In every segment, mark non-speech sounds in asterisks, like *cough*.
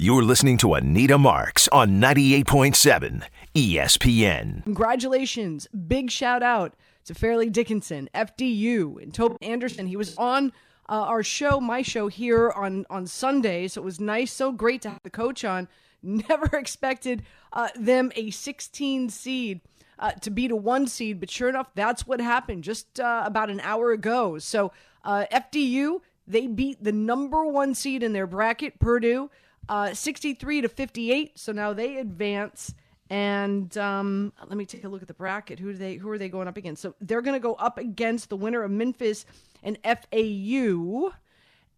You're listening to Anita Marks on 98.7 ESPN. Congratulations. Big shout out to Fairleigh Dickinson, FDU, and Tobin Anderson. He was on uh, our show, my show here on, on Sunday. So it was nice, so great to have the coach on. Never *laughs* expected uh, them a 16 seed. Uh, to beat a one seed, but sure enough, that's what happened just uh, about an hour ago. So, uh, FDU, they beat the number one seed in their bracket, Purdue uh, 63 to 58. So now they advance. And um, let me take a look at the bracket. Who do they? Who are they going up against? So they're going to go up against the winner of Memphis and FAU.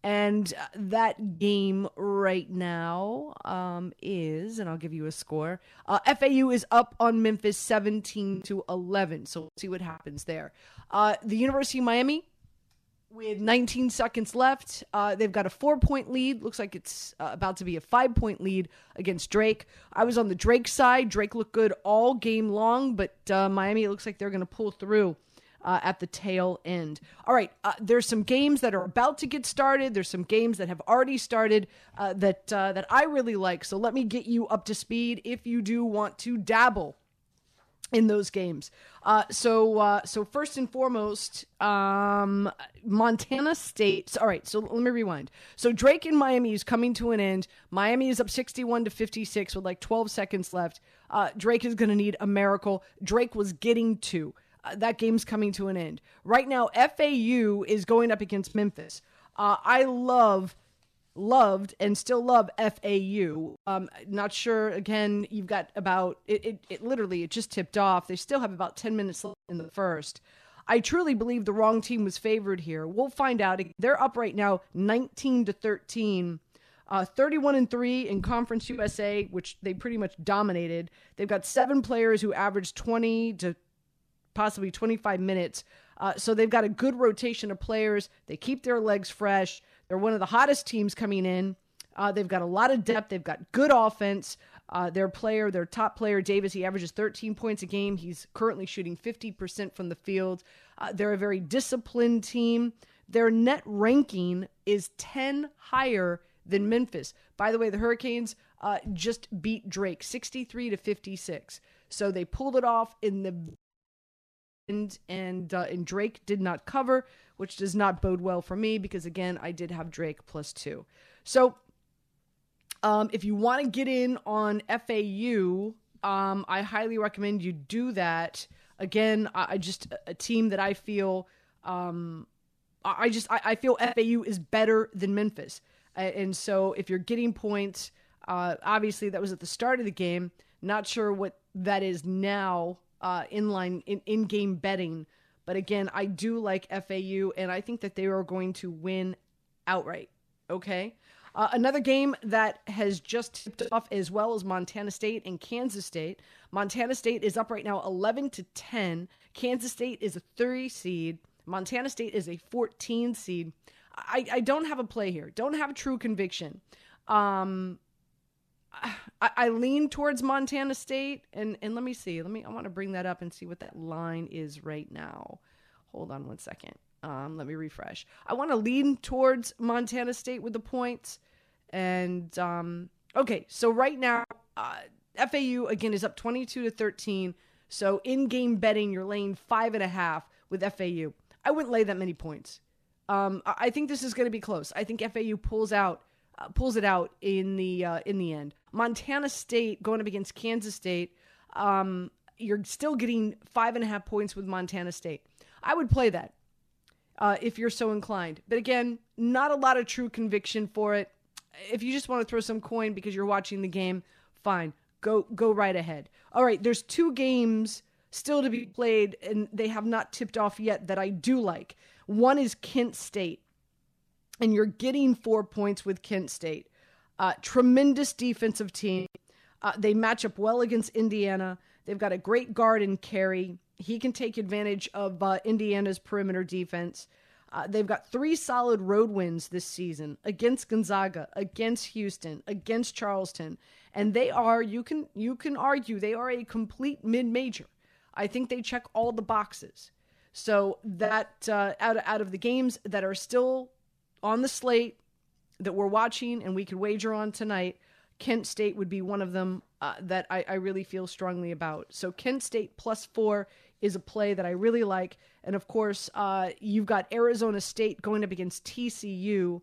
And uh, that game right now um, is, and I'll give you a score. Uh, FAU is up on Memphis 17 to 11. So we'll see what happens there. Uh, the University of Miami with 19 seconds left. Uh, they've got a four point lead. Looks like it's uh, about to be a five point lead against Drake. I was on the Drake side. Drake looked good all game long, but uh, Miami, looks like they're going to pull through. Uh, at the tail end. All right, uh, there's some games that are about to get started. There's some games that have already started uh, that that I really like. So let me get you up to speed if you do want to dabble in those games. Uh, so uh, so first and foremost, um, Montana State. All right, so let me rewind. So Drake in Miami is coming to an end. Miami is up sixty-one to fifty-six with like twelve seconds left. Uh, Drake is going to need a miracle. Drake was getting two. Uh, that game's coming to an end. Right now, FAU is going up against Memphis. Uh, I love loved and still love FAU. Um, not sure. Again, you've got about it, it, it. literally, it just tipped off. They still have about ten minutes left in the first. I truly believe the wrong team was favored here. We'll find out. They're up right now, nineteen to thirteen. Uh, 31 and 3 in Conference USA, which they pretty much dominated. They've got seven players who average 20 to possibly 25 minutes. Uh, so they've got a good rotation of players. They keep their legs fresh. They're one of the hottest teams coming in. Uh, they've got a lot of depth. They've got good offense. Uh, their player, their top player, Davis, he averages 13 points a game. He's currently shooting 50% from the field. Uh, they're a very disciplined team. Their net ranking is 10 higher than Memphis. By the way, the Hurricanes uh, just beat Drake 63 to 56. So they pulled it off in the and and uh, and Drake did not cover, which does not bode well for me because again I did have Drake plus two. So um, if you want to get in on FAU, um, I highly recommend you do that. Again, I, I just a team that I feel um, I just I, I, feel FAU is better than Memphis, and so if you're getting points, uh, obviously that was at the start of the game. Not sure what that is now uh, inline in in game betting. But again, I do like FAU, and I think that they are going to win outright. Okay. Uh, another game that has just tipped off as well as Montana State and Kansas State. Montana State is up right now 11 to 10. Kansas State is a 30 seed. Montana State is a 14 seed. I, I don't have a play here. Don't have a true conviction. Um, I, I lean towards Montana State, and and let me see. Let me. I want to bring that up and see what that line is right now. Hold on one second. Um, let me refresh. I want to lean towards Montana State with the points, and um, okay. So right now, uh, FAU again is up twenty-two to thirteen. So in-game betting, you're laying five and a half with FAU. I wouldn't lay that many points. Um, I think this is going to be close. I think FAU pulls out uh, pulls it out in the uh, in the end. Montana State going up against Kansas State. Um, you're still getting five and a half points with Montana State. I would play that uh, if you're so inclined. But again, not a lot of true conviction for it. If you just want to throw some coin because you're watching the game, fine. Go go right ahead. All right, there's two games still to be played and they have not tipped off yet that I do like. One is Kent State and you're getting four points with Kent State. Uh, tremendous defensive team. Uh, they match up well against Indiana. They've got a great guard in Carry. He can take advantage of uh, Indiana's perimeter defense. Uh, they've got three solid road wins this season against Gonzaga, against Houston, against Charleston, and they are you can you can argue they are a complete mid major. I think they check all the boxes. So that uh, out out of the games that are still on the slate that we're watching and we could wager on tonight Kent State would be one of them uh, that I, I really feel strongly about. So Kent State plus four is a play that I really like. And of course, uh, you've got Arizona State going up against TCU.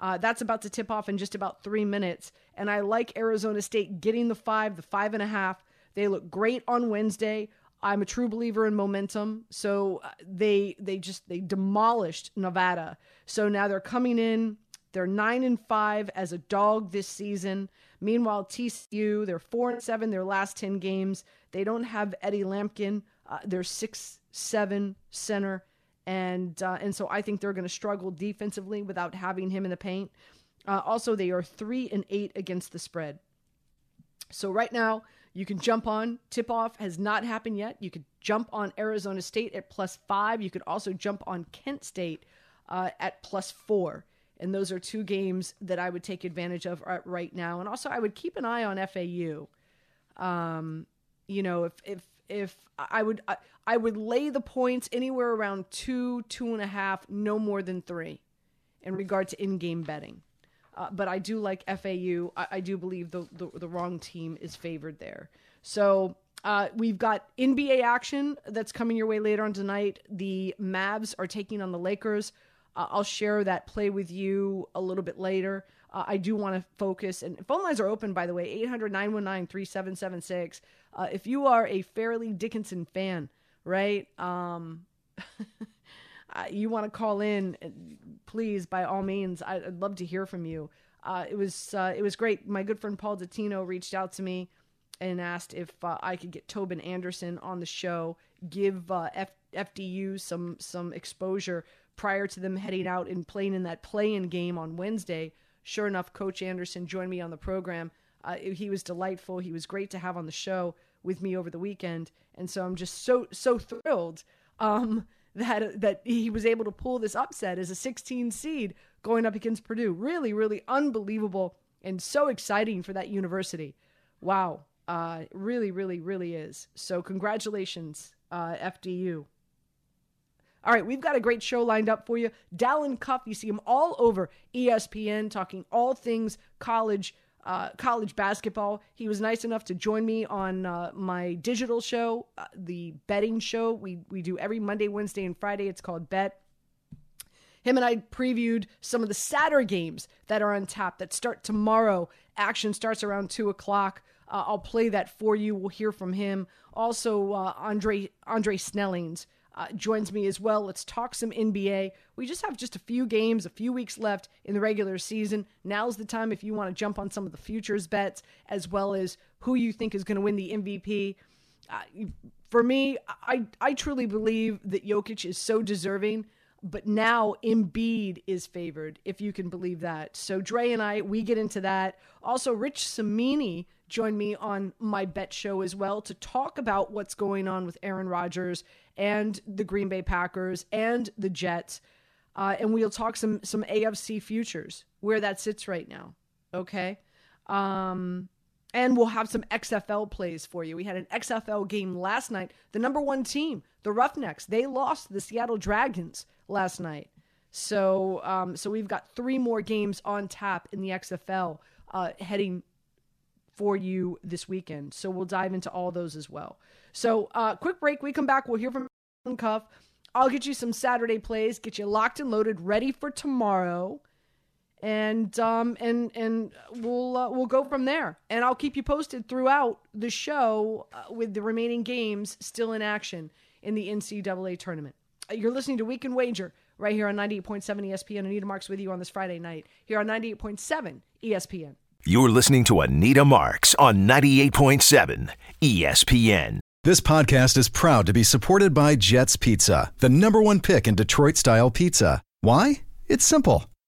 Uh, that's about to tip off in just about three minutes. And I like Arizona State getting the five, the five and a half. They look great on Wednesday. I'm a true believer in momentum. So uh, they they just they demolished Nevada. So now they're coming in. They're nine and five as a dog this season. Meanwhile, TCU they're four and seven their last ten games. They don't have Eddie Lampkin. Uh, they're six seven center, and uh, and so I think they're going to struggle defensively without having him in the paint. Uh, also, they are three and eight against the spread. So right now, you can jump on. Tip off has not happened yet. You could jump on Arizona State at plus five. You could also jump on Kent State uh, at plus four. And those are two games that I would take advantage of right now. And also, I would keep an eye on FAU. Um, you know, if if if I would I, I would lay the points anywhere around two, two and a half, no more than three, in regard to in-game betting. Uh, but I do like FAU. I, I do believe the, the, the wrong team is favored there. So uh, we've got NBA action that's coming your way later on tonight. The Mavs are taking on the Lakers. I'll share that play with you a little bit later. Uh, I do want to focus, and phone lines are open, by the way 800 919 3776. Uh, if you are a Fairleigh Dickinson fan, right? Um, *laughs* you want to call in, uh, please, by all means. I'd love to hear from you. Uh, it was uh, it was great. My good friend Paul Dottino reached out to me and asked if uh, I could get Tobin Anderson on the show, give uh, F- FDU some some exposure prior to them heading out and playing in that play-in game on Wednesday. Sure enough, Coach Anderson joined me on the program. Uh, he was delightful. He was great to have on the show with me over the weekend, and so I'm just so so thrilled um, *laughs* that that he was able to pull this upset as a 16 seed going up against Purdue. Really, really unbelievable and so exciting for that university. Wow, uh, really, really, really is. So congratulations, uh, FDU. All right, we've got a great show lined up for you. Dalen Cuff, you see him all over ESPN talking all things college uh, college basketball. He was nice enough to join me on uh, my digital show, uh, the betting show. We we do every Monday, Wednesday, and Friday. It's called Bet. Him and I previewed some of the Saturday games that are on tap that start tomorrow. Action starts around two o'clock. Uh, I'll play that for you. We'll hear from him. Also, uh, Andre Andre Snellings uh, joins me as well. Let's talk some NBA. We just have just a few games, a few weeks left in the regular season. Now's the time if you want to jump on some of the futures bets as well as who you think is going to win the MVP. Uh, for me, I I truly believe that Jokic is so deserving, but now Embiid is favored, if you can believe that. So Dre and I, we get into that. Also, Rich Cimini joined me on my bet show as well to talk about what's going on with Aaron Rodgers and the Green Bay Packers and the Jets. Uh, and we'll talk some some AFC futures where that sits right now. Okay. Um, and we'll have some XFL plays for you. We had an XFL game last night. The number one team, the Roughnecks, they lost the Seattle Dragons last night. So, um, so we've got three more games on tap in the XFL uh, heading for you this weekend. So we'll dive into all those as well. So, uh, quick break. We come back. We'll hear from Cuff. I'll get you some Saturday plays, get you locked and loaded, ready for tomorrow, and um and and we'll uh, we'll go from there. And I'll keep you posted throughout the show uh, with the remaining games still in action in the NCAA tournament. Uh, you're listening to Weekend Wager right here on 98.7 ESPN. Anita Marks with you on this Friday night here on 98.7 ESPN. You're listening to Anita Marks on 98.7 ESPN. This podcast is proud to be supported by Jets Pizza, the number one pick in Detroit style pizza. Why? It's simple.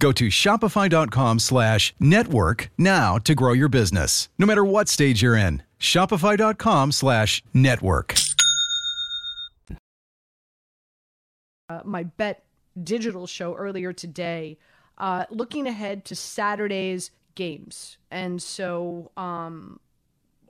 Go to shopify.com slash network now to grow your business, no matter what stage you're in. Shopify.com slash network. Uh, my bet digital show earlier today, uh, looking ahead to Saturday's games. And so um,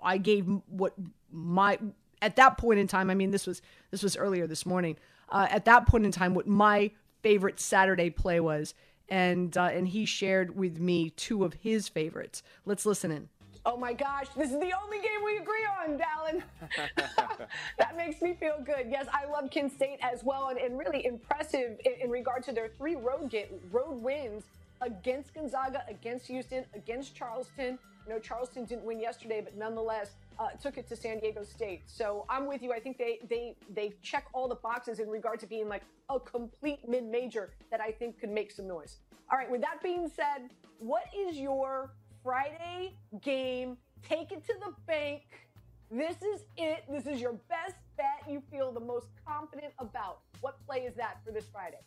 I gave what my at that point in time, I mean this was this was earlier this morning. Uh, at that point in time, what my favorite Saturday play was and uh, and he shared with me two of his favorites. Let's listen in. Oh my gosh, this is the only game we agree on, Dalen. *laughs* that makes me feel good. Yes, I love Kent State as well, and, and really impressive in, in, regard to their three road get, road wins against Gonzaga, against Houston, against Charleston. You know, Charleston didn't win yesterday, but nonetheless uh, took it to San Diego State. So I'm with you. I think they they they check all the boxes in regard to being like a complete mid-major that I think could make some noise. All right. With that being said, what is your Friday game? Take it to the bank. This is it. This is your best bet. You feel the most confident about. What play is that for this Friday?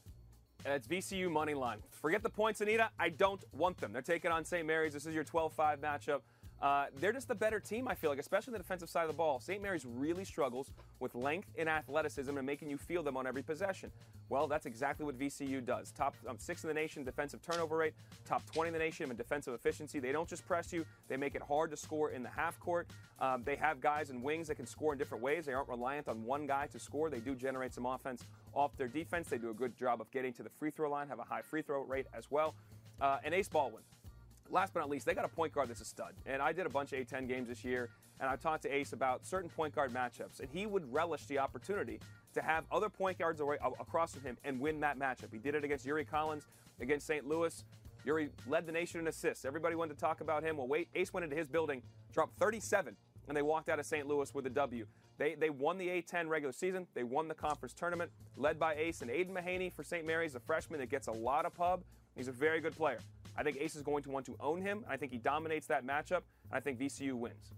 it's VCU money line. Forget the points, Anita. I don't want them. They're taking on St. Mary's. This is your 12-5 matchup. Uh, they're just the better team, I feel like, especially on the defensive side of the ball. St. Mary's really struggles with length and athleticism and making you feel them on every possession. Well, that's exactly what VCU does. Top um, six in the nation defensive turnover rate, top 20 in the nation in defensive efficiency. They don't just press you, they make it hard to score in the half court. Um, they have guys and wings that can score in different ways. They aren't reliant on one guy to score. They do generate some offense off their defense. They do a good job of getting to the free throw line, have a high free throw rate as well. Uh, and Ace Baldwin last but not least, they got a point guard that's a stud. And I did a bunch of A10 games this year, and I talked to Ace about certain point guard matchups, and he would relish the opportunity to have other point guards across from him and win that matchup. He did it against Yuri Collins against St. Louis. Yuri led the nation in assists. Everybody wanted to talk about him. Well, wait, Ace went into his building, dropped 37, and they walked out of St. Louis with a W. They, they won the A10 regular season. They won the conference tournament, led by Ace and Aidan Mahaney for St. Mary's, a freshman that gets a lot of pub. He's a very good player. I think Ace is going to want to own him. I think he dominates that matchup. And I think VCU wins.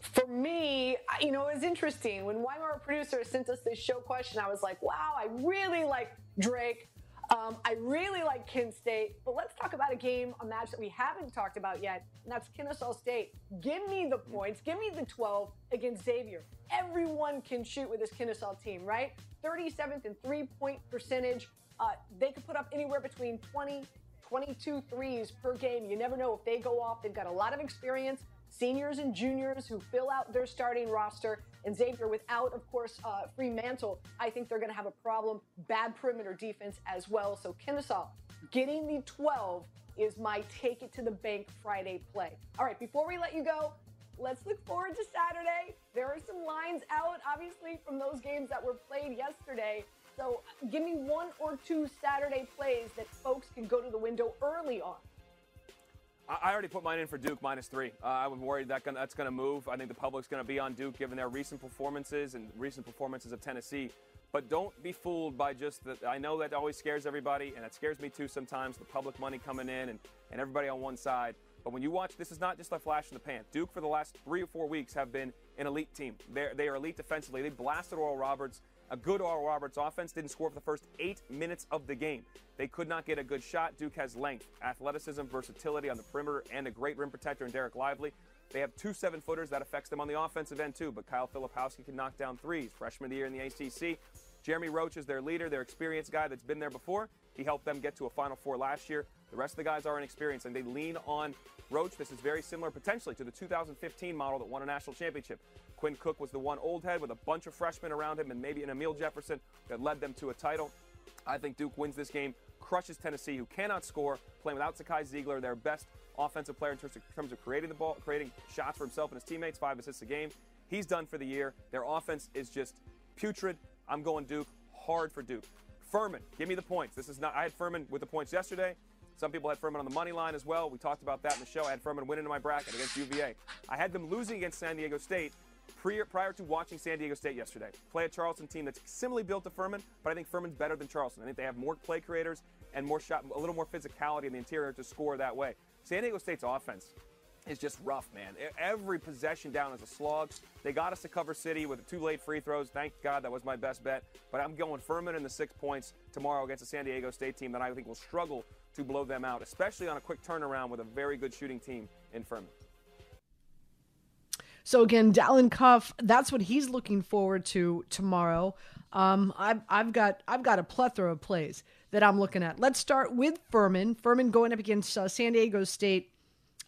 For me, you know, it was interesting. When Weimar producer sent us this show question, I was like, wow, I really like Drake. Um, I really like Kent State, but let's talk about a game, a match that we haven't talked about yet, and that's Kennesaw State. Give me the points, give me the 12 against Xavier. Everyone can shoot with this Kennesaw team, right? 37th in three point percentage, uh, they could put up anywhere between 20, 22 threes per game. You never know if they go off. They've got a lot of experience, seniors and juniors who fill out their starting roster. And Xavier, without, of course, uh, Freemantle, I think they're going to have a problem. Bad perimeter defense as well. So Kennesaw getting the 12 is my take it to the bank Friday play. All right, before we let you go, let's look forward to Saturday. There are some lines out, obviously, from those games that were played yesterday. So give me one or two Saturday plays that folks can go to the window early on. I already put mine in for Duke minus three. Uh, I'm worried that gonna, that's going to move. I think the public's going to be on Duke given their recent performances and recent performances of Tennessee. But don't be fooled by just the. I know that always scares everybody, and it scares me too sometimes. The public money coming in and, and everybody on one side. But when you watch, this is not just a flash in the pan. Duke, for the last three or four weeks, have been an elite team. They're, they are elite defensively. They blasted Oral Roberts. A good Oral Roberts offense didn't score for the first eight minutes of the game. They could not get a good shot. Duke has length, athleticism, versatility on the perimeter, and a great rim protector in Dereck Lively. They have two seven footers that affects them on the offensive end too. But Kyle Filipowski can knock down threes. Freshman of the year in the ACC. Jeremy Roach is their leader, their experienced guy that's been there before. He helped them get to a Final Four last year. The rest of the guys are inexperienced, and they lean on Roach. This is very similar potentially to the 2015 model that won a national championship. Quinn Cook was the one old head with a bunch of freshmen around him, and maybe an Amile Jefferson that led them to a title. I think Duke wins this game, crushes Tennessee, who cannot score, playing without Zakai Zeigler, their best offensive player in terms of, in terms of creating the ball, creating shots for himself and his teammates, five assists a game. He's done for the year. Their offense is just putrid. I'm going Duke. Hard for Duke. Furman, give me the points. This is not. I had Furman with the points yesterday. Some people had Furman on the money line as well. We talked about that in the show. I had Furman winning in my bracket against UVA. I had them losing against San Diego State prior, to watching San Diego State yesterday. Play a Charleston team that's similarly built to Furman, but I think Furman's better than Charleston. I think they have more play creators and more shot, a little more physicality in the interior to score that way. San Diego State's offense is just rough, man. Every possession down is a slog. They got us to cover City with two late free throws. Thank God that was my best bet. But I'm going Furman in the six points tomorrow against a San Diego State team that I think will struggle to blow them out, especially on a quick turnaround with a very good shooting team in Furman. So again, Dalen Cuff, that's what he's looking forward to tomorrow. Um, I've, I've got I've got a plethora of plays that I'm looking at. Let's start with Furman. Furman going up against uh, San Diego State.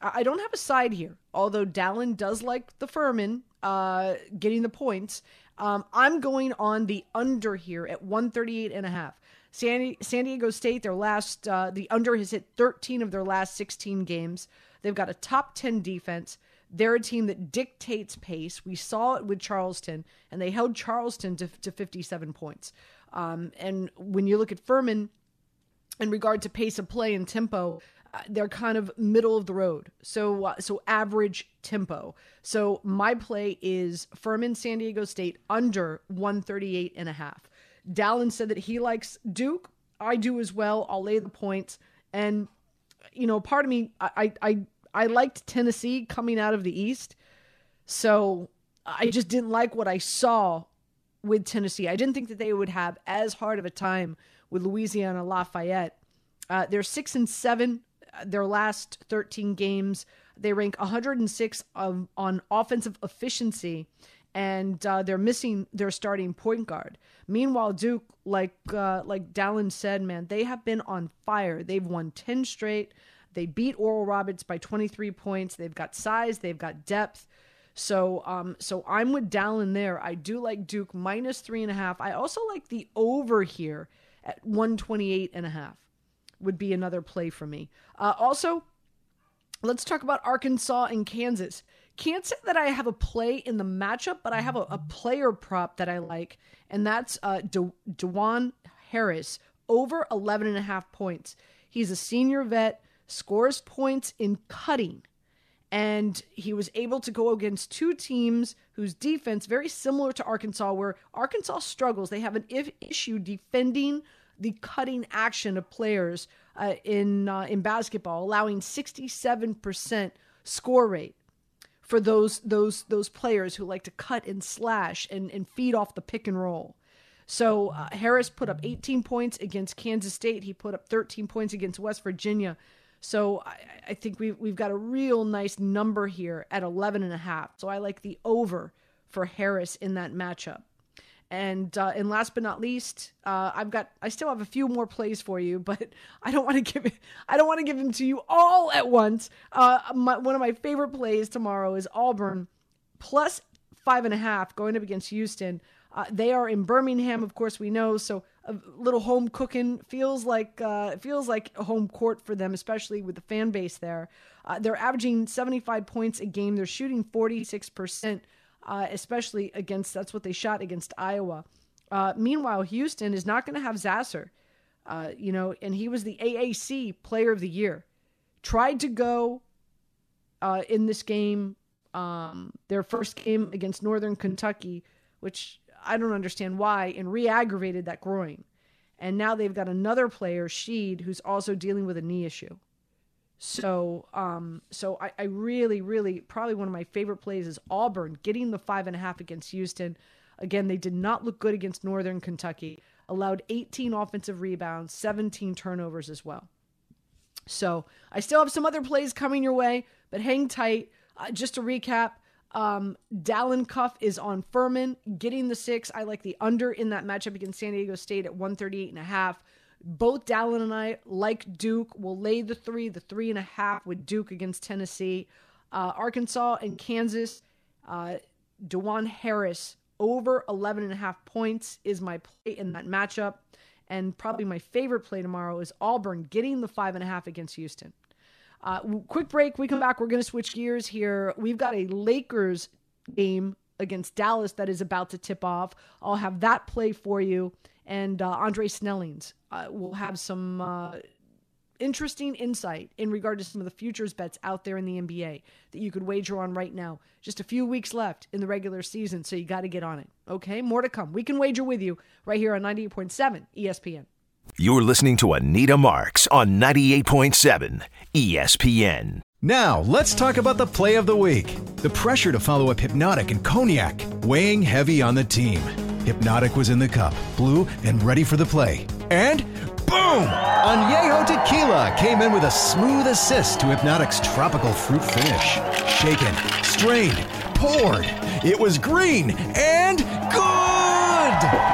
I don't have a side here, although Dalen does like the Furman uh, getting the points. Um, I'm going on the under here at 138 and a half. San, San Diego State, their last, uh, the under has hit 13 of their last 16 games. They've got a top 10 defense. They're a team that dictates pace. We saw it with Charleston, and they held Charleston to, to 57 points. Um, and when you look at Furman, in regard to pace of play and tempo, uh, they're kind of middle of the road. So uh, so average tempo. So my play is Furman San Diego State under 138 and a half. Dalen said that he likes Duke. I do as well. I'll lay the points. And you know, part of me I I I liked Tennessee coming out of the East. So I just didn't like what I saw with Tennessee. I didn't think that they would have as hard of a time with Louisiana Lafayette. Uh, they're six and seven their last 13 games. They rank 106 of, on offensive efficiency, and uh, they're missing their starting point guard. Meanwhile, Duke, like uh, like Dalen said, man, they have been on fire. They've won 10 straight. They beat Oral Roberts by 23 points. They've got size. They've got depth. So, um, so I'm with Dalen there. I do like Duke minus three and a half. I also like the over here at 128 and a half would be another play for me. Uh, also, let's talk about Arkansas and Kansas. Can't say that I have a play in the matchup, but I have a, a player prop that I like, and that's uh, De- Dajuan Harris over 11 and a half points. He's a senior vet, scores points in cutting, and he was able to go against two teams whose defense very similar to Arkansas, where Arkansas struggles. They have an issue defending the cutting action of players uh, in uh, in basketball, allowing 67% score rate for those those those players who like to cut and slash and, and feed off the pick and roll. So uh, Harris put up 18 points against Kansas State. He put up 13 points against West Virginia. So I, I think we've we've got a real nice number here at 11 and a half. So I like the over for Harris in that matchup. And uh, and last but not least, uh, I've got I still have a few more plays for you, but *laughs* I don't want to give it. I don't want to give them to you all at once. Uh, my, one of my favorite plays tomorrow is Auburn plus five and a half going up against Houston. Uh, they are in Birmingham, of course we know. So a little home cooking feels like uh, feels like home court for them, especially with the fan base there. Uh, they're averaging 75 points a game. They're shooting 46 percent uh, especially against that's what they shot against Iowa. Uh, meanwhile, Houston is not going to have Sasser, you know, and he was the AAC Player of the Year. Tried to go in this game, um, their first game against Northern Kentucky, which I don't understand why, and re aggravated that groin. And now they've got another player, Shead, who's also dealing with a knee issue. So, um, so I, I really, really, probably one of my favorite plays is Auburn getting the five and a half against Houston. Again, they did not look good against Northern Kentucky. Allowed 18 offensive rebounds, 17 turnovers as well. So I still have some other plays coming your way, but hang tight. Uh, just to recap, um, Dalen Cuff is on Furman, getting the six. I like the under in that matchup against San Diego State at 138 and a half. Both Dalen and I, like Duke, will lay the three, the three and a half with Duke against Tennessee. Uh, Arkansas and Kansas, uh, Dajuan Harris over 11 and a half points is my play in that matchup. And probably my favorite play tomorrow is Auburn getting the five and a half against Houston. Uh, quick break. We come back. We're going to switch gears here. We've got a Lakers game against Dallas that is about to tip off. I'll have that play for you. And uh, Andre Snellings uh, will have some uh, interesting insight in regard to some of the futures bets out there in the NBA that you could wager on right now. Just a few weeks left in the regular season, so you got to get on it. Okay, more to come. We can wager with you right here on 98.7 ESPN. You're listening to Anita Marks on 98.7 ESPN. Now, let's talk about the play of the week. The pressure to follow up Hpnotiq and Cognac, weighing heavy on the team. Hpnotiq was in the cup, blue, and ready for the play. And boom! Añejo Tequila came in with a smooth assist to Hpnotiq's tropical fruit finish. Shaken, strained, poured. It was green and good!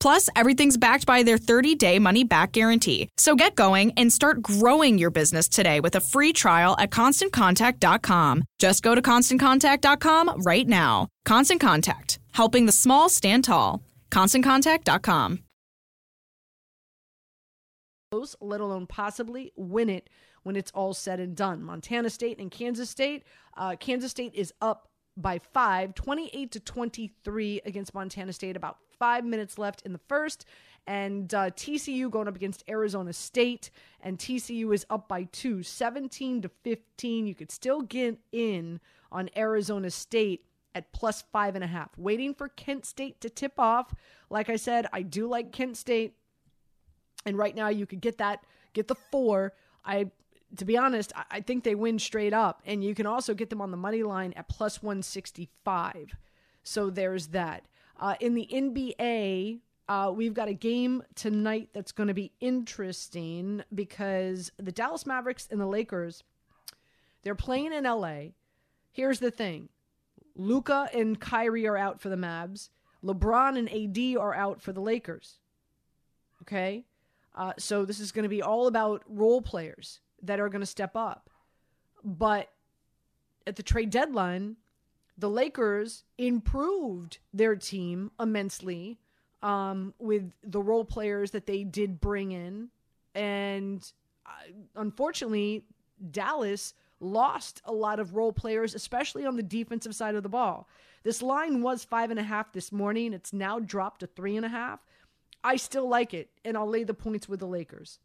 Plus, everything's backed by their 30 day money back guarantee. So get going and start growing your business today with a free trial at constantcontact.com. Just go to constantcontact.com right now. Constant Contact, helping the small stand tall. ConstantContact.com. Let alone possibly win it when it's all said and done. Montana State and Kansas State. Uh, Kansas State is up by five, 28 to 23 against Montana State. About five minutes left in the first. And uh, TCU going up against Arizona State. And TCU is up by two, 17 to 15. You could still get in on Arizona State at plus five and a half. Waiting for Kent State to tip off. Like I said, I do like Kent State. And right now you could get that, get the four. I to be honest, I think they win straight up. And you can also get them on the money line at plus 165. So there's that. Uh, in the NBA, uh, we've got a game tonight that's going to be interesting because the Dallas Mavericks and the Lakers, they're playing in LA. Here's the thing Luka and Kyrie are out for the Mavs. LeBron and AD are out for the Lakers. Okay? Uh, so this is going to be all about role players that are going to step up. But at the trade deadline, the Lakers improved their team immensely um, with the role players that they did bring in and uh, unfortunately, Dallas lost a lot of role players, especially on the defensive side of the ball. This line was five and a half this morning. It's now dropped to three and a half. I still like it, and I'll lay the points with the Lakers.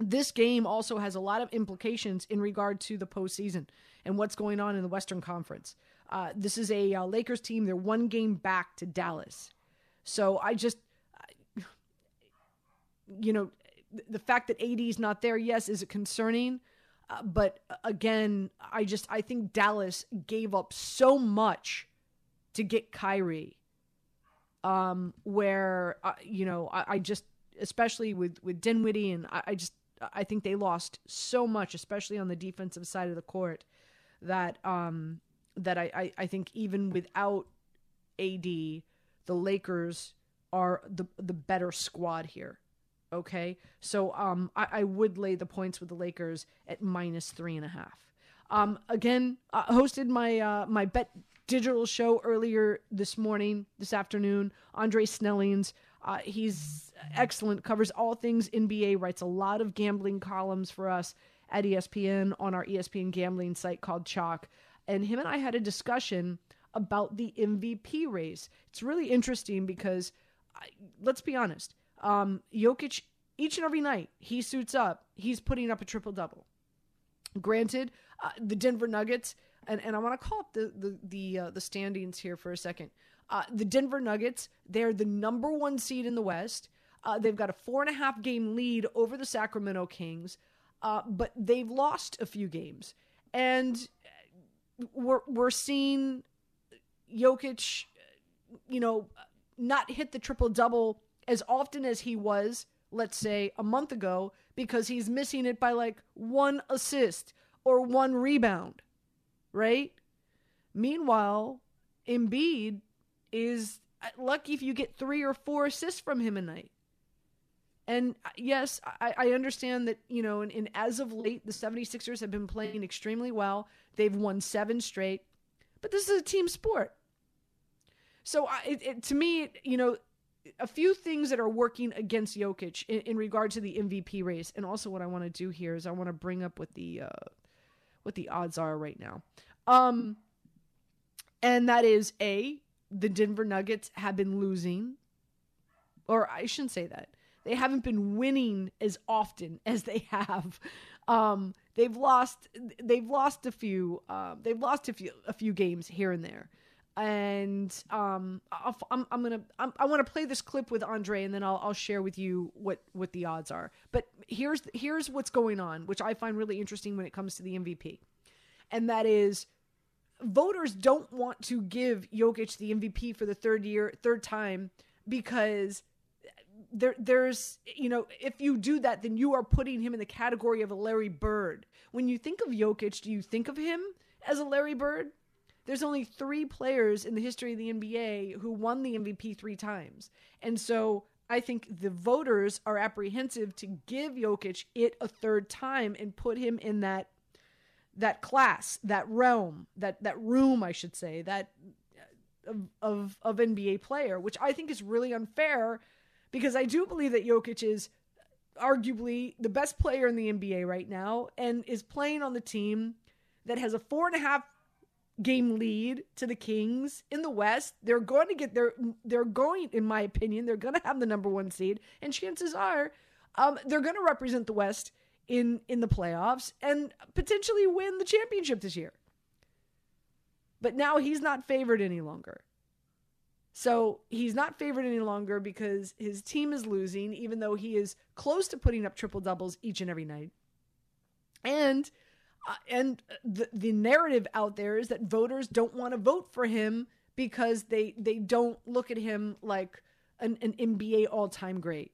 This game also has a lot of implications in regard to the postseason and what's going on in the Western Conference. Uh, this is a uh, Lakers team. They're one game back to Dallas. So I just, you know, the fact that AD is not there, yes, is it concerning? Uh, but uh, again, I just I think Dallas gave up so much to get Kyrie. Um, where uh, you know I, I, just especially with with Dinwiddie and I, I, just I think they lost so much, especially on the defensive side of the court, that um that I I, I think even without AD, the Lakers are the the better squad here. Okay, so um, I, I would lay the points with the Lakers at minus three and a half. Um, again, uh, hosted my uh, my bet digital show earlier this morning, this afternoon. Andre Snellings, uh, he's excellent, covers all things NBA, writes a lot of gambling columns for us at ESPN on our ESPN gambling site called Chalk. And him and I had a discussion about the MVP race. It's really interesting because, let's be honest, um, Jokic, each and every night he suits up, he's putting up a triple double. Granted, uh, the Denver Nuggets, and, and I want to call up the the the, uh, the standings here for a second. Uh, the Denver Nuggets, they're the number one seed in the West. Uh, they've got a four and a half game lead over the Sacramento Kings, uh, but they've lost a few games, and we're we're seeing Jokic, you know, not hit the triple double as often as he was, let's say, a month ago, because he's missing it by like one assist or one rebound, right? Meanwhile, Embiid is uh, lucky if you get three or four assists from him a night. And uh, yes, I, I understand that, you know, and, and, as of late, the 76ers have been playing extremely well. They've won seven straight, but this is a team sport. So it, it, to me, you know, a few things that are working against Jokic in, in regard to the MVP race, and also what I want to do here is I want to bring up what the uh, what the odds are right now. Um, and that is a the Denver Nuggets have been losing, or I shouldn't say that they haven't been winning as often *laughs* as they have. Um, they've lost they've lost a few uh, they've lost a few a few games here and there and um, i am I'm gonna I'm, i want to play this clip with Andre, and then I'll I'll share with you what what the odds are. But here's here's what's going on, which I find really interesting when it comes to the MVP, and that is voters don't want to give Jokic the MVP for the third year third time because there there's you know if you do that then you are putting him in the category of a Larry Bird. When you think of Jokic, do you think of him as a Larry Bird? there's only three players in the history of the NBA who won the MVP three times. And so I think the voters are apprehensive to give Jokic it a third time and put him in that that class, that realm, that that room, I should say, that of of, of NBA player, which I think is really unfair because I do believe that Jokic is arguably the best player in the NBA right now and is playing on the team that has a four and a half game lead to the Kings in the West. They're going to get their they're going in my opinion, they're going to have the number 1 seed and chances are um, they're going to represent the West in in the playoffs and potentially win the championship this year. But now he's not favored any longer. So he's not favored any longer because his team is losing, even though he is close to putting up triple doubles each and every night. And uh, and the, the narrative out there is that voters don't want to vote for him because they they don't look at him like an, an NBA all time great,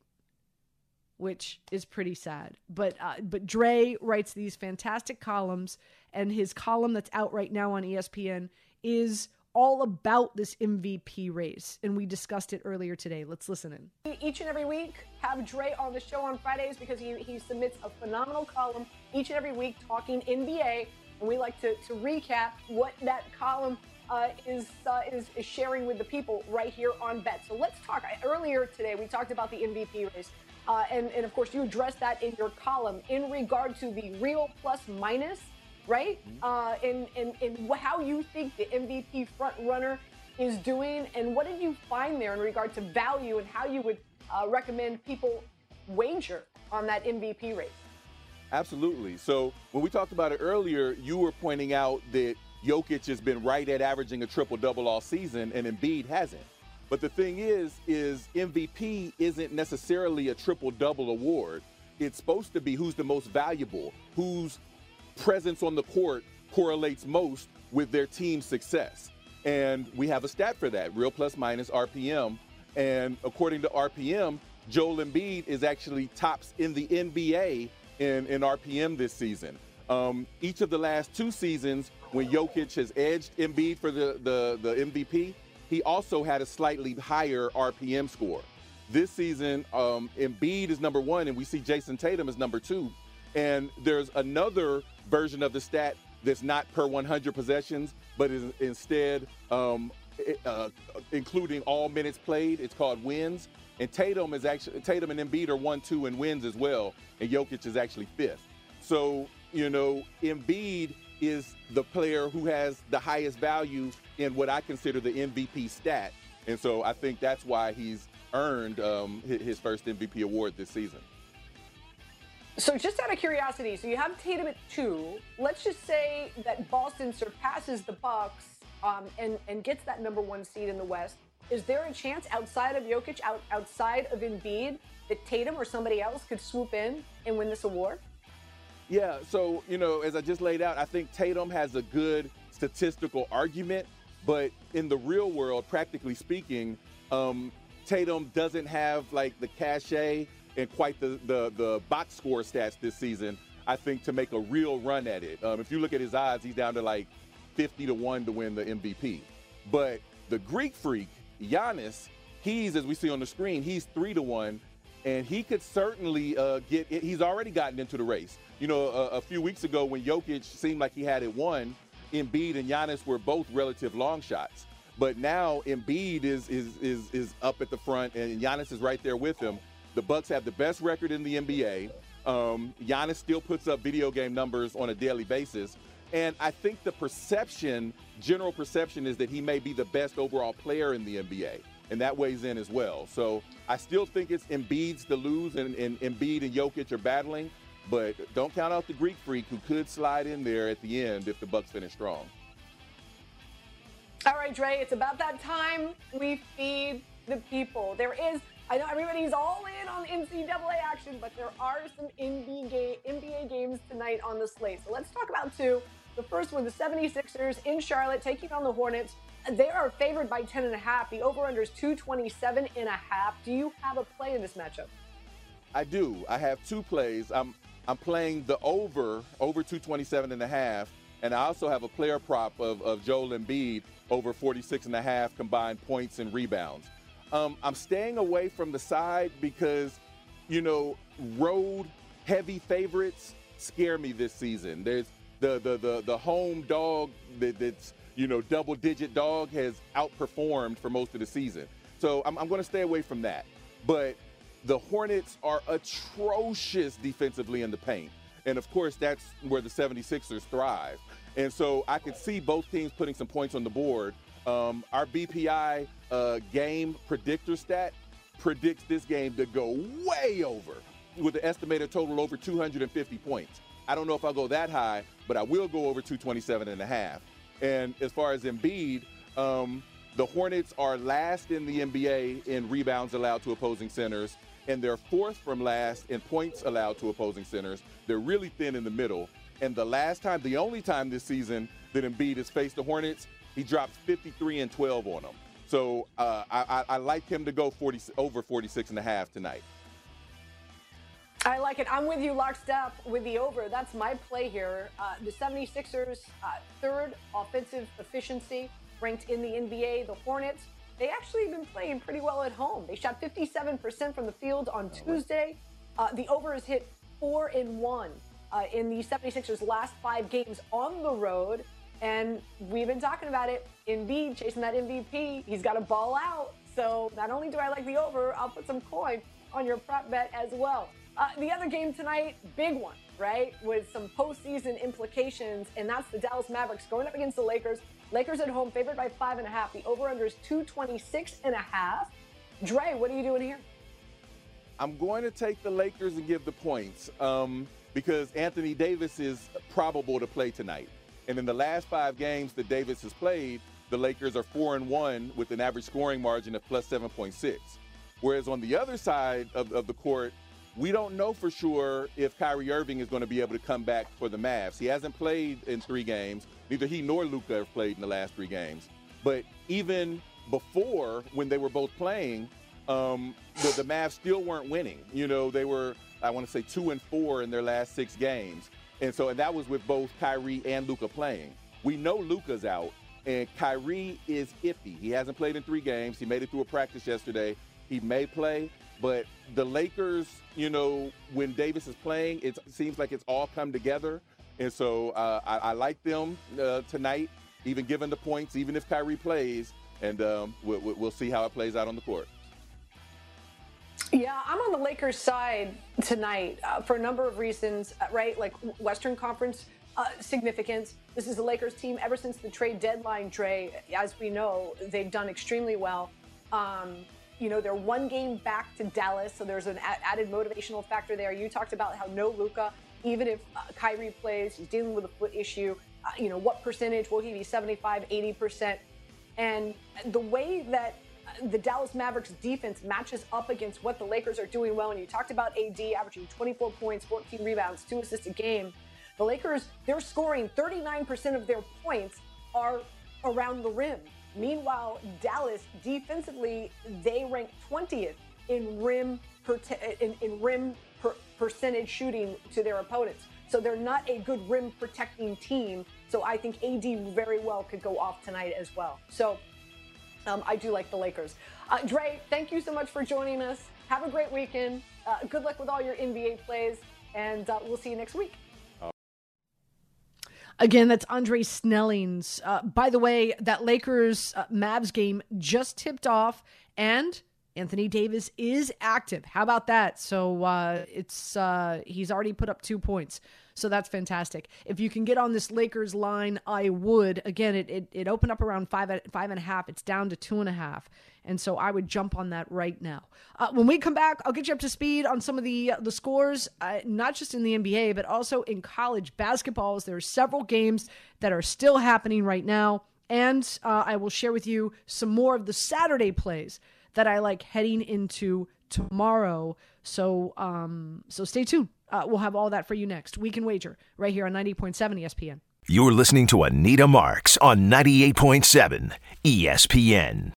which is pretty sad. But uh, but Dre writes these fantastic columns, and his column that's out right now on ESPN is all about this MVP race, and we discussed it earlier today. Let's listen in. Each and every week, have Dre on the show on Fridays because he, he submits a phenomenal column each and every week talking NBA, and we like to, to recap what that column uh, is, uh, is, is sharing with the people right here on Bet. So let's talk. Earlier today, we talked about the MVP race. uh, and, and of course you addressed that in your column in regard to the real plus minus, right? Uh, in, in, in how you think the MVP front runner is doing, and what did you find there in regard to value and how you would uh, recommend people wager on that MVP race? Absolutely. So when we talked about it earlier, you were pointing out that Jokic has been right at averaging a triple double all season, and Embiid hasn't. But the thing is, is MVP isn't necessarily a triple double award. It's supposed to be who's the most valuable, whose presence on the court correlates most with their team's success. And we have a stat for that, real plus minus RPM. And according to RPM, Joel Embiid is actually tops in the NBA in, in RPM this season. Um, each of the last two seasons, when Jokic has edged Embiid for the, the, the MVP, he also had a slightly higher RPM score. This season, um, Embiid is number one, and we see Jayson Tatum as number two. And there's another version of the stat that's not per 100 possessions, but is instead um, uh, including all minutes played. It's called wins. And Tatum is actually Tatum and Embiid are one, two in wins as well, and Jokic is actually fifth. So you know, Embiid is the player who has the highest value in what I consider the MVP stat, and so I think that's why he's earned um, his first MVP award this season. So, just out of curiosity, so you have Tatum at two. Let's just say that Boston surpasses the Bucks um, and and gets that number one seed in the West. Is there a chance outside of Jokic, out, outside of Embiid, that Tatum or somebody else could swoop in and win this award? Yeah, so, you know, as I just laid out, I think Tatum has a good statistical argument, but in the real world, practically speaking, um, Tatum doesn't have like the cachet and quite the, the, the box score stats this season, I think, to make a real run at it. Um, if you look at his odds, he's down to like 50 to 1 to win the MVP. But the Greek freak, Giannis, he's, as we see on the screen, he's 3 to 1 and he could certainly uh, get. He's already gotten into the race. You know, a, a, few weeks ago when Jokic seemed like he had it won, Embiid and Giannis were both relative long shots. But now Embiid is is is is up at the front, and Giannis is right there with him. The Bucks have the best record in the NBA. Um, Giannis still puts up video game numbers on a daily basis. And I think the perception, general perception, is that he may be the best overall player in the NBA and that weighs in as well. So I still think it's Embiid's to lose, and, and Embiid and Jokic are battling. But don't count out the Greek freak who could slide in there at the end if the Bucks finish strong. All right, Dre, it's about that time we feed the people. There is, I know everybody's all in on NCAA action, but there are some NBA, NBA games tonight on the slate. So let's talk about two. The first one, the 76ers in Charlotte taking on the Hornets. They are favored by 10 and a half. The over-under is 227 and a half. Do you have a play in this matchup? I do. I have two plays. I'm I'm playing the over, over 227 and a half, and I also have a player prop of, of Joel Embiid over 46 and a half combined points and rebounds. Um, I'm staying away from the side because, you know, road heavy favorites scare me this season. There's the the the, the home dog that, that's you know, double digit dog has outperformed for most of the season. So I'm, I'm going to stay away from that. But the Hornets are atrocious defensively in the paint. And of course, that's where the 76ers thrive. And so I could see both teams putting some points on the board. Um, our BPI uh, game predictor stat predicts this game to go way over with an estimated total over 250 points. I don't know if I'll go that high, but I will go over 227 and a half. And as far as Embiid, um, the Hornets are last in the NBA in rebounds allowed to opposing centers, and they're fourth from last in points allowed to opposing centers. They're really thin in the middle. And the last time, the only time this season that Embiid has faced the Hornets, he dropped 53 and 12 on them. So uh, I, I, I like him to go 40 over 46 and a half tonight. I like it. I'm with you lockstep with the over. That's my play here. Uh, the 76ers, uh, third offensive efficiency ranked in the NBA. The Hornets, they actually have been playing pretty well at home. They shot 57% from the field on Tuesday. Uh, the over has hit four and one uh, in the 76ers' last five games on the road. And we've been talking about it. Embiid chasing that MVP. He's got to ball out. So not only do I like the over, I'll put some coin on your prop bet as well. Uh, the other game tonight, big one, right? With some postseason implications, and that's the Dallas Mavericks going up against the Lakers. Lakers at home, favored by five and a half. The over-under is 226 and a half. Dre, what are you doing here? I'm going to take the Lakers and give the points um, because Anthony Davis is probable to play tonight. And in the last five games that Davis has played, the Lakers are four and one with an average scoring margin of plus 7.6. Whereas on the other side of, of the court, we don't know for sure if Kyrie Irving is going to be able to come back for the Mavs. He hasn't played in three games. Neither he nor Luka have played in the last three games. But even before, when they were both playing, um, the, the Mavs still weren't winning. You know, they were, I want to say, two and four in their last six games. And so, and that was with both Kyrie and Luka playing. We know Luka's out, and Kyrie is iffy. He hasn't played in three games. He made it through a practice yesterday. He may play, but the Lakers, you know, when Davis is playing, it seems like it's all come together. And so uh, I, I, like them uh, tonight, even given the points, even if Kyrie plays. And um, we'll, we'll see how it plays out on the court. Yeah, I'm on the Lakers side tonight uh, for a number of reasons, uh, right? Like Western Conference uh, significance. This is the Lakers team ever since the trade deadline, Trey. As we know, they've done extremely well. Um, you know, they're one game back to Dallas, so there's an a- added motivational factor there. You talked about how no Luka, even if uh, Kyrie plays, he's dealing with a foot issue. Uh, you know, what percentage will he be? 75, 80%? And the way that the Dallas Mavericks defense matches up against what the Lakers are doing well. And you talked about AD averaging 24 points, 14 rebounds, two assists a game. The Lakers, they're scoring 39% of their points are around the rim. Meanwhile, Dallas defensively, they rank 20th in rim per, in, in rim per, percentage shooting to their opponents. So they're not a good rim protecting team. So I think AD very well could go off tonight as well. So um, I do like the Lakers. Uh, Dre, thank you so much for joining us. Have a great weekend. Uh, good luck with all your NBA plays, and uh, we'll see you next week. Again, that's Andre Snellings. Uh, by the way, that Lakers uh, Mavs game just tipped off, and Anthony Davis is active. How about that? So uh, it's uh, he's already put up two points. So that's fantastic. If you can get on this Lakers line, I would. Again, it it, it opened up around five five and a half. It's down to two and a half, and so I would jump on that right now. Uh, when we come back, I'll get you up to speed on some of the uh, the scores, uh, not just in the NBA but also in college basketballs. There are several games that are still happening right now, and uh, I will share with you some more of the Saturday plays that I like heading into tomorrow. So um, so stay tuned. Uh, we'll have all that for you next. We can wager right here on 90.7 ESPN. You're listening to Anita Marks on 98.7 ESPN.